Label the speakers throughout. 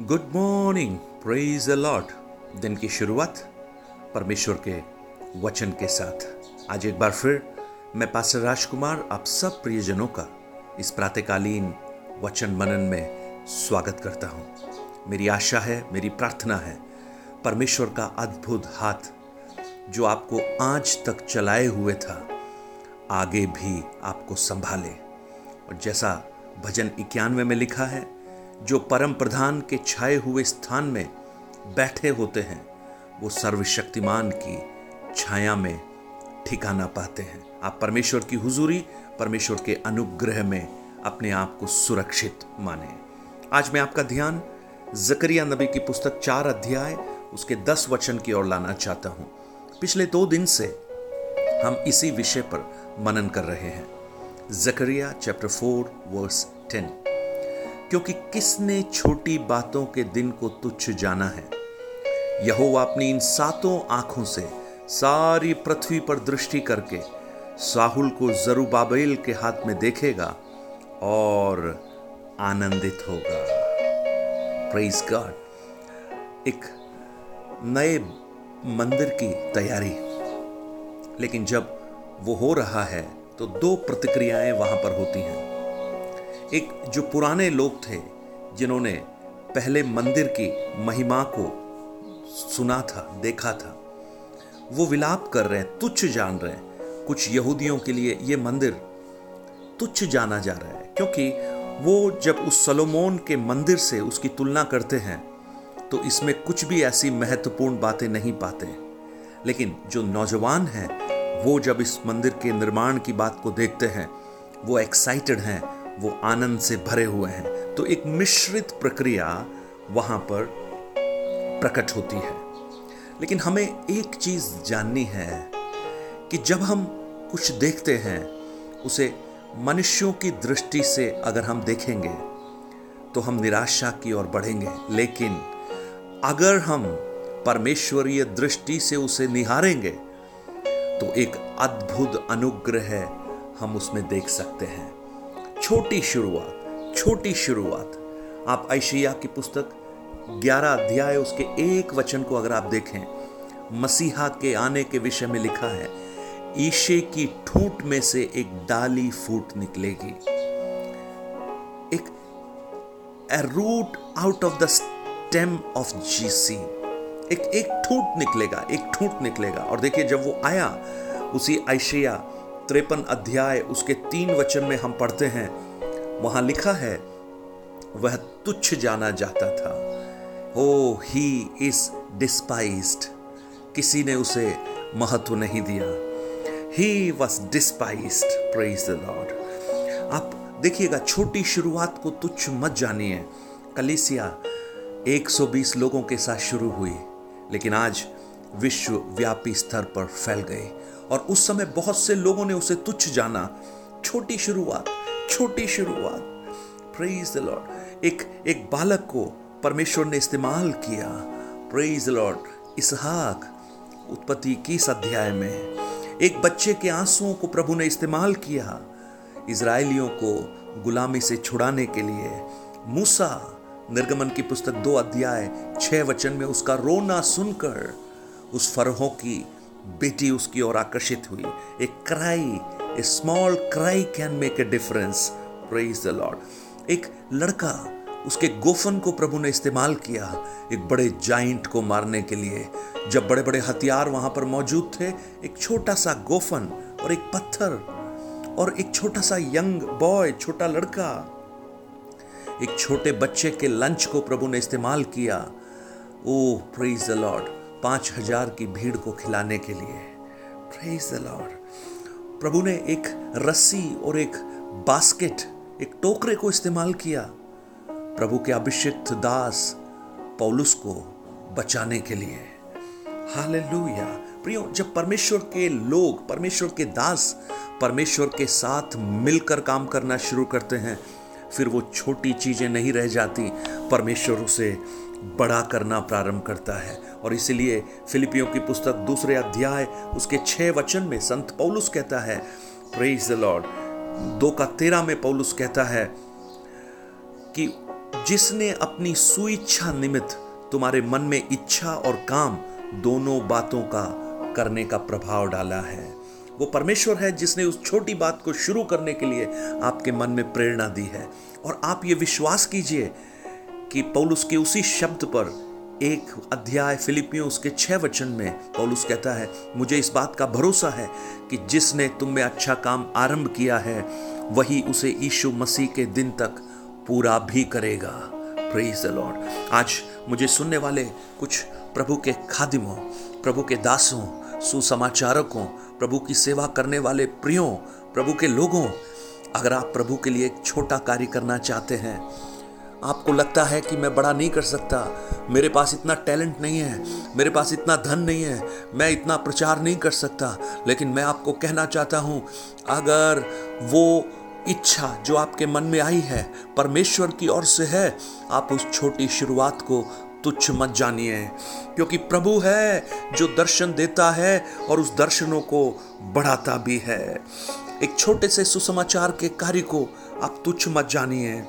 Speaker 1: Good morning praise allot दिन की शुरुआत परमेश्वर के वचन के साथ। आज एक बार फिर मैं पास्टर राजकुमार आप सब प्रियजनों का इस प्रातकालीन वचन मनन में स्वागत करता हूँ। मेरी आशा है, मेरी प्रार्थना है, परमेश्वर का अद्भुत हाथ जो आपको आज तक चलाए हुए था, आगे भी आपको संभाले। और जैसा भजन इक्यानवे में लिखा है जो परम प्रधान के छाए हुए स्थान में बैठे होते हैं, वो सर्वशक्तिमान की छाया में ठिकाना पाते हैं। आप परमेश्वर की हुजूरी, परमेश्वर के अनुग्रह में अपने आप को सुरक्षित माने। आज मैं आपका ध्यान जकरिया नबी की पुस्तक चार अध्याय, उसके दस वचन की ओर लाना चाहता हूँ। पिछले दो दिन से हम इसी विषय पर मनन कर रहे हैं। Zechariah chapter four, verse ten. क्योंकि किसने छोटी बातों के दिन को तुच्छ जाना है? यहोवा अपनी इन सातों आँखों से सारी पृथ्वी पर दृष्टि करके साहुल को जरूबाबेल के हाथ में देखेगा और आनंदित होगा। प्रेज गॉड एक नए मंदिर की तैयारी। लेकिन जब वो हो रहा है तो दो प्रतिक्रियाएँ वहाँ पर होती हैं। एक जो पुराने लोग थे, जिन्होंने पहले मंदिर की महिमा को सुना था, देखा था, वो विलाप कर रहे हैं, तुच्छ जान रहे हैं। कुछ यहूदियों के लिए ये मंदिर तुच्छ जाना जा रहा है, क्योंकि वो जब उस सलोमोन के मंदिर से उसकी तुलना करते हैं तो इसमें कुछ भी ऐसी महत्वपूर्ण बातें नहीं पाते। लेकिन जो नौजवान हैं, वो जब इस मंदिर के निर्माण की बात को देखते हैं, वो एक्साइटेड हैं वो आनंद से भरे हुए हैं। तो एक मिश्रित प्रक्रिया वहाँ पर प्रकट होती है। लेकिन हमें एक चीज़ जाननी है कि जब हम कुछ देखते हैं, उसे मनुष्यों की दृष्टि से अगर हम देखेंगे तो हम निराशा की ओर बढ़ेंगे। लेकिन अगर हम परमेश्वरीय दृष्टि से उसे निहारेंगे तो एक अद्भुत अनुग्रह हम उसमें देख सकते हैं। छोटी शुरुआत छोटी शुरुआत। आप ऐशिया की पुस्तक 11 अध्याय, उसके एक वचन को अगर आप देखें, मसीहा के आने के विषय में लिखा है, ईशे की ठूट में से एक डाली फूट निकलेगी। एक root out of the stem of Jesse एक एक ठूट निकलेगा, एक ठूट निकलेगा। और देखिए, जब वो आया, उसी ऐशिया त्रेपन अध्याय, उसके तीन वचन में हम पढ़ते हैं। वहाँ लिखा है, वह तुच्छ जाना जाता था। ओ ही इज़ डिस्पाइज्ड किसी ने उसे महत्व नहीं दिया। He was despised praise the lord आप देखिएगा, छोटी शुरुआत को तुच्छ मत जानिए। कलिसिया 120 लोगों के साथ शुरू हुई, लेकिन आज विश्व व्यापी स्तर पर फैल गए। और उस समय बहुत से लोगों ने उसे तुच्छ जाना, छोटी शुरुआत छोटी शुरुआत। प्रेज द लॉर्ड एक एक बालक को परमेश्वर ने इस्तेमाल किया। प्रेज द लॉर्ड इसहाक, उत्पत्ति किस अध्याय में, एक बच्चे के आंसुओं को प्रभु ने इस्तेमाल किया। इसराइलियों को गुलामी से छुड़ाने के लिए। मूसा, निर्गमन की पुस्तक दो अध्याय छह वचन में उसका रोना सुनकर उस फरहों की बेटी उसकी ओर आकर्षित हुई। एक cry a small cry can make a difference praise the lord एक लड़का उसके गोफन को प्रभु ने इस्तेमाल किया, एक बड़े जाइंट को मारने के लिए। जब बड़े बड़े हथियार वहाँ पर मौजूद थे, एक छोटा सा गोफन और एक पत्थर और एक छोटा सा यंग बॉय छोटा लड़का, एक छोटे बच्चे के लंच को प्रभु ने इस्तेमाल किया। ओ प्रेज द लॉर्ड पाँच हज़ार की भीड़ को खिलाने के लिए। लॉर्ड प्रभु ने एक रस्सी और एक बास्केट, एक टोकरे को इस्तेमाल किया। प्रभु के अभिषिक्त दास पौलुस को बचाने के लिए। हालेलुया प्रियो, जब परमेश्वर के लोग, परमेश्वर के दास, परमेश्वर के साथ मिलकर काम करना शुरू करते हैं, फिर वो छोटी चीज़ें नहीं रह जाती। परमेश्वर उसे बड़ा करना प्रारंभ करता है। और इसीलिए फिलिपियों की पुस्तक दूसरे अध्याय, उसके छह वचन में संत पौलुस कहता है प्रेज द लॉर्ड दो का तेरह में पौलुस कहता है कि जिसने अपनी सुइच्छा निमित्त तुम्हारे मन में इच्छा और काम दोनों बातों का करने का प्रभाव डाला है। वो परमेश्वर है जिसने उस छोटी बात को शुरू करने के लिए आपके मन में प्रेरणा दी है। और आप ये विश्वास कीजिए कि पौलुस के उसी शब्द पर एक अध्याय फिलिपियों उसके छह वचन में पौलुस कहता है, मुझे इस बात का भरोसा है कि जिसने तुम में अच्छा काम आरंभ किया है, वही उसे यीशु मसीह के दिन तक पूरा भी करेगा। प्रेज द लॉर्ड आज मुझे सुनने वाले कुछ प्रभु के खादिमों, प्रभु के दासों, सुसमाचारकों, प्रभु की सेवा करने वाले प्रियों, प्रभु के लोगों, अगर आप प्रभु के लिए एक छोटा कार्य करना चाहते हैं आपको लगता है कि मैं बड़ा नहीं कर सकता। मेरे पास इतना टैलेंट नहीं है, मेरे पास इतना धन नहीं है, मैं इतना प्रचार नहीं कर सकता। लेकिन मैं आपको कहना चाहता हूँ, अगर वो इच्छा जो आपके मन में आई है, परमेश्वर की ओर से है, आप उस छोटी शुरुआत को तुच्छ मत जानिए। क्योंकि प्रभु है जो दर्शन देता है और उस दर्शनों को बढ़ाता भी है। एक छोटे से सुसमाचार के कार्य को आप तुच्छ मत जानिए।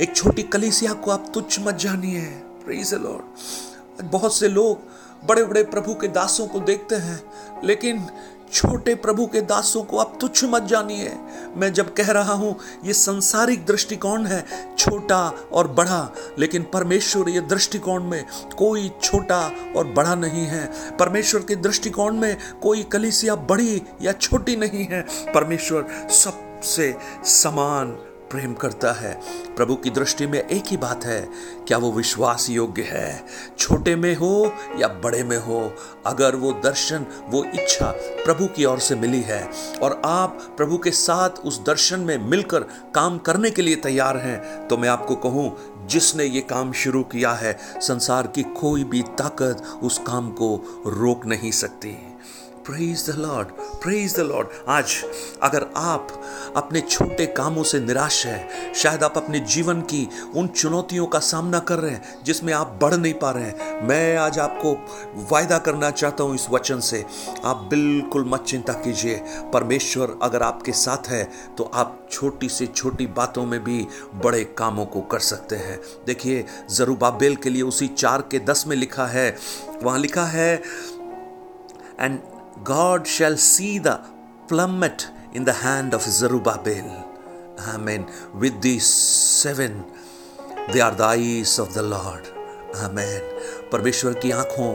Speaker 1: एक छोटी कलीसिया को आप तुच्छ मत जानिए। प्रेज लॉर्ड बहुत से लोग बड़े बड़े प्रभु के दासों को देखते हैं, लेकिन छोटे प्रभु के दासों को आप तुच्छ मत जानिए। मैं जब कह रहा हूँ, ये संसारिक दृष्टिकोण है, छोटा और बड़ा, लेकिन परमेश्वर ये दृष्टिकोण में कोई छोटा और बड़ा नहीं है। परमेश्वर के दृष्टिकोण में कोई कलिसिया बड़ी या छोटी नहीं है। परमेश्वर सबसे समान प्रेम करता है। प्रभु की दृष्टि में एक ही बात है, क्या वो विश्वास योग्य है? छोटे में हो या बड़े में हो, अगर वो दर्शन, वो इच्छा प्रभु की ओर से मिली है और आप प्रभु के साथ उस दर्शन में मिलकर काम करने के लिए तैयार हैं तो मैं आपको कहूँ, जिसने ये काम शुरू किया है, संसार की कोई भी ताकत उस काम को रोक नहीं सकती। Praise the lord praise the lord आज अगर आप अपने छोटे कामों से निराश हैं, शायद आप अपने जीवन की उन चुनौतियों का सामना कर रहे हैं जिसमें आप बढ़ नहीं पा रहे हैं। मैं आज आपको वायदा करना चाहता हूँ इस वचन से। आप बिल्कुल मत चिंता कीजिए। परमेश्वर अगर आपके साथ है तो आप छोटी से छोटी बातों में भी बड़े कामों को कर सकते हैं। देखिए जरूबाबेल के लिए उसी चार के दस में लिखा है। वहाँ लिखा है and God shall see the plummet in the hand of Zerubbabel. Amen. With these seven, they are the eyes of the Lord. Amen. परमेश्वर की आंखों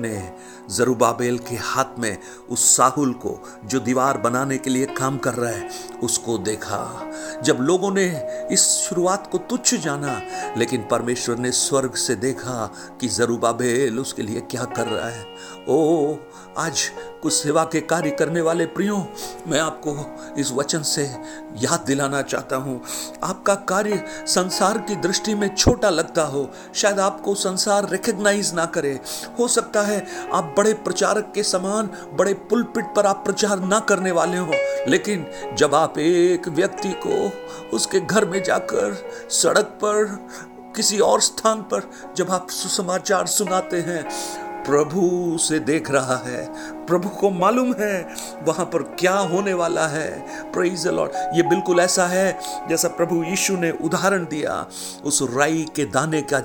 Speaker 1: ने जरूबाबेल के हाथ में उस साहुल को जो दीवार बनाने के लिए काम कर रहा है, उसको देखा। जब लोगों ने इस शुरुआत को तुच्छ जाना, लेकिन परमेश्वर ने स्वर्ग से देखा कि जरूबाबेल उसके लिए क्या कर रहा है। ओ, आज कुछ सेवा के कार्य करने वाले प्रियो, मैं आपको इस वचन से याद दिलाना चाहता हूँ। आपका कार्य संसार की दृष्टि में छोटा लगता हो। शायद आपको संसार रिकग्नाइज ना करे। हो सकता है आप बड़े प्रचारक के समान बड़े पुलपिट पर आप प्रचार ना करने वाले हो। लेकिन जब आप एक व्यक्ति को उसके घर में जाकर सड़क पर, किसी और स्थान पर, जब आप सुसमाचार सुनाते हैं प्रभु उसे देख रहा है। प्रभु को मालूम है वहाँ पर क्या होने वाला है। प्रेज लॉर्ड ये बिल्कुल ऐसा है जैसा प्रभु यीशु ने उदाहरण दिया। उस राई के दाने का,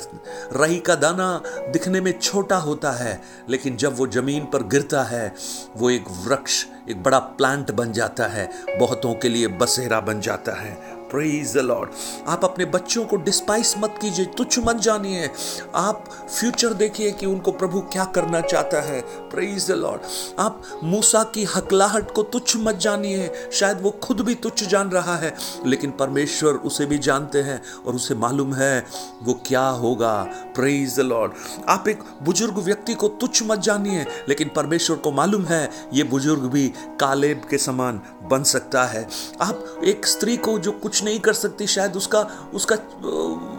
Speaker 1: राई का दाना दिखने में छोटा होता है, लेकिन जब वो ज़मीन पर गिरता है, वो एक वृक्ष, एक बड़ा प्लांट बन जाता है। बहुतों के लिए बसेरा बन जाता है। प्रेज द लॉर्ड आप अपने बच्चों को डिस्पाइस मत कीजिए, तुच्छ मत जानिए। आप फ्यूचर देखिए कि उनको प्रभु क्या करना चाहता है। प्रेज द लॉर्ड आप मूसा की हकलाहट को तुच्छ मत जानिए। शायद वो खुद भी तुच्छ जान रहा है, लेकिन परमेश्वर उसे भी जानते हैं और उसे मालूम है वो क्या होगा। प्रेज द लॉर्ड आप एक बुज़ुर्ग व्यक्ति को तुच्छ मत जानिए, लेकिन परमेश्वर को मालूम है ये बुज़ुर्ग भी कालेब के समान बन सकता है। आप एक स्त्री को जो कुछ नहीं कर सकती, शायद उसका उसका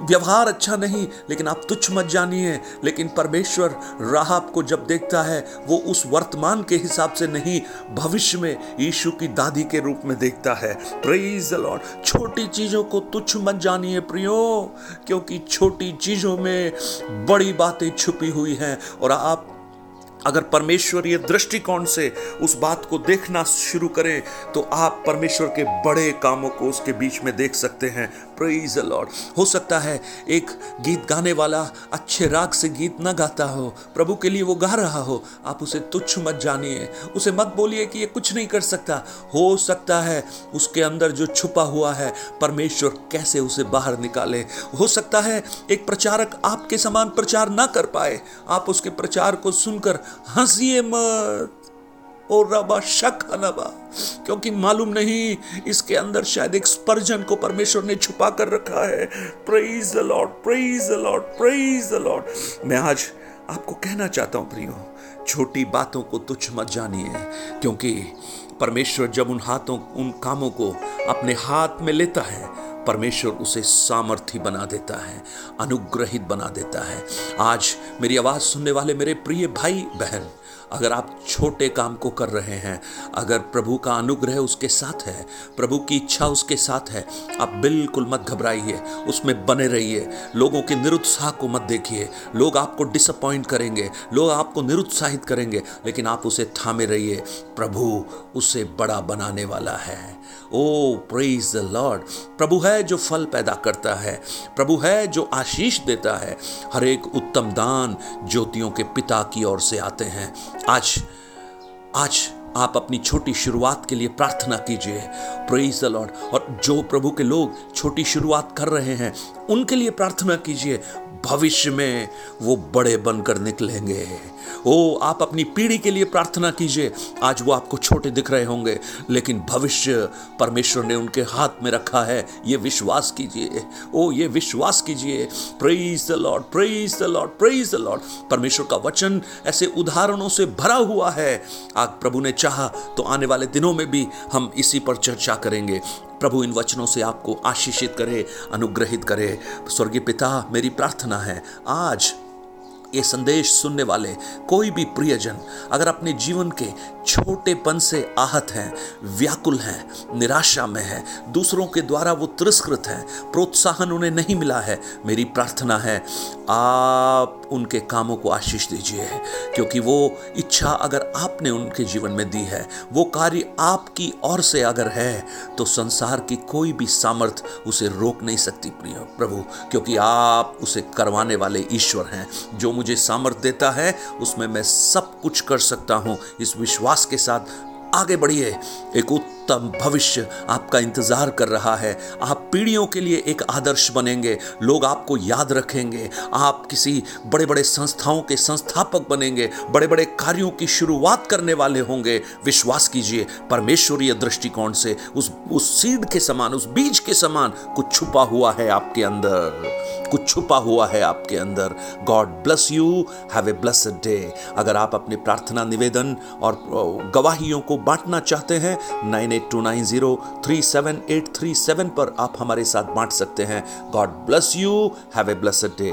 Speaker 1: व्यवहार अच्छा नहीं। लेकिन आप तुच्छ मत जानिए, लेकिन परमेश्वर राहब को जब देखता है, वो उस वर्तमान के हिसाब से नहीं, भविष्य में यीशु की दादी के रूप में देखता है। प्रेज लॉर्ड छोटी चीज़ों को तुच्छ मत जानिए प्रियो, क्योंकि छोटी चीज़ों में बड़ी बातें छुपी हुई हैं, और आप अगर परमेश्वरीय दृष्टिकोण से उस बात को देखना शुरू करें तो आप परमेश्वर के बड़े कामों को उसके बीच में देख सकते हैं। प्रेज लॉर्ड हो सकता है एक गीत गाने वाला अच्छे राग से गीत ना गाता हो, प्रभु के लिए वो गा रहा हो। आप उसे तुच्छ मत जानिए, उसे मत बोलिए कि ये कुछ नहीं कर सकता। हो सकता है उसके अंदर जो छुपा हुआ है, परमेश्वर कैसे उसे बाहर निकाले। हो सकता है एक प्रचारक आपके समान प्रचार ना कर पाए। आप उसके प्रचार को सुनकर हंसिए मत। और रबा शक नबा क्योंकि मालूम नहीं इसके अंदर शायद एक स्पर्जन को परमेश्वर ने छुपा कर रखा है। Praise the lord praise the lord praise the lord मैं आज आपको कहना चाहता हूँ प्रियो, छोटी बातों को तुच्छ मत जानिए, क्योंकि परमेश्वर जब उन हाथों, उन कामों को अपने हाथ में लेता है परमेश्वर उसे सामर्थ्य बना देता है, अनुग्रहित बना देता है। आज मेरी आवाज़ सुनने वाले मेरे प्रिय भाई, बहन, अगर आप छोटे काम को कर रहे हैं, अगर प्रभु का अनुग्रह उसके साथ है, प्रभु की इच्छा उसके साथ है, आप बिल्कुल मत घबराइए, उसमें बने रहिए, लोगों के निरुत्साह को मत देखिए, लोग आपको डिसअपॉइंट करेंगे, लोग आपको निरुत्साहित करेंगे, लेकिन आप उसे थामे रहिए, प्रभु उसे बड़ा बनाने वाला है। ओ प्रेज द लॉर्ड प्रभु है जो फल पैदा करता है, प्रभु है जो आशीष देता है। हर एक उत्तम दान ज्योतियों के पिता की ओर से आते हैं। आज आज आप अपनी छोटी शुरुआत के लिए प्रार्थना कीजिए। प्रेज द लॉर्ड और जो प्रभु के लोग छोटी शुरुआत कर रहे हैं, उनके लिए प्रार्थना कीजिए। भविष्य में वो बड़े बनकर निकलेंगे। ओ, आप अपनी पीढ़ी के लिए प्रार्थना कीजिए। आज वो आपको छोटे दिख रहे होंगे, लेकिन भविष्य परमेश्वर ने उनके हाथ में रखा है। ये विश्वास कीजिए। ओ, ये विश्वास कीजिए। Praise the lord praise the lord praise the lord परमेश्वर का वचन ऐसे उदाहरणों से भरा हुआ है। आज प्रभु ने चाहा तो आने वाले दिनों में भी हम इसी पर चर्चा करेंगे। प्रभु इन वचनों से आपको आशीषित करे, अनुग्रहित करे। स्वर्गीय पिता, मेरी प्रार्थना है, आज ये संदेश सुनने वाले कोई भी प्रियजन, अगर अपने जीवन के छोटेपन से आहत हैं, व्याकुल हैं, निराशा में हैं। दूसरों के द्वारा वो तिरस्कृत हैं। प्रोत्साहन उन्हें नहीं मिला है। मेरी प्रार्थना है, आप उनके कामों को आशीष दीजिए, क्योंकि वो इच्छा अगर आपने उनके जीवन में दी है, वो कार्य आपकी ओर से अगर है तो संसार की कोई भी सामर्थ उसे रोक नहीं सकती, प्रिय प्रभु, क्योंकि आप उसे करवाने वाले ईश्वर हैं। जो मुझे सामर्थ देता है, उसमें मैं सब कुछ कर सकता हूँ। इस विश्वास के साथ आगे बढ़िए। एक उत्तम भविष्य आपका इंतज़ार कर रहा है। आप पीढ़ियों के लिए एक आदर्श बनेंगे। लोग आपको याद रखेंगे। आप किसी बड़े बड़े संस्थाओं के संस्थापक बनेंगे। बड़े बड़े कार्यों की शुरुआत करने वाले होंगे। विश्वास कीजिए परमेश्वरीय दृष्टिकोण से उस उस सीड के समान, उस बीज के समान कुछ छुपा हुआ है आपके अंदर। कुछ छुपा हुआ है आपके अंदर। God bless you have a blessed day अगर आप अपने प्रार्थना निवेदन और गवाहियों को बांटना चाहते हैं nine eight two nine zero three seven eight three seven पर आप हमारे साथ बांट सकते हैं। God bless you. Have a blessed day.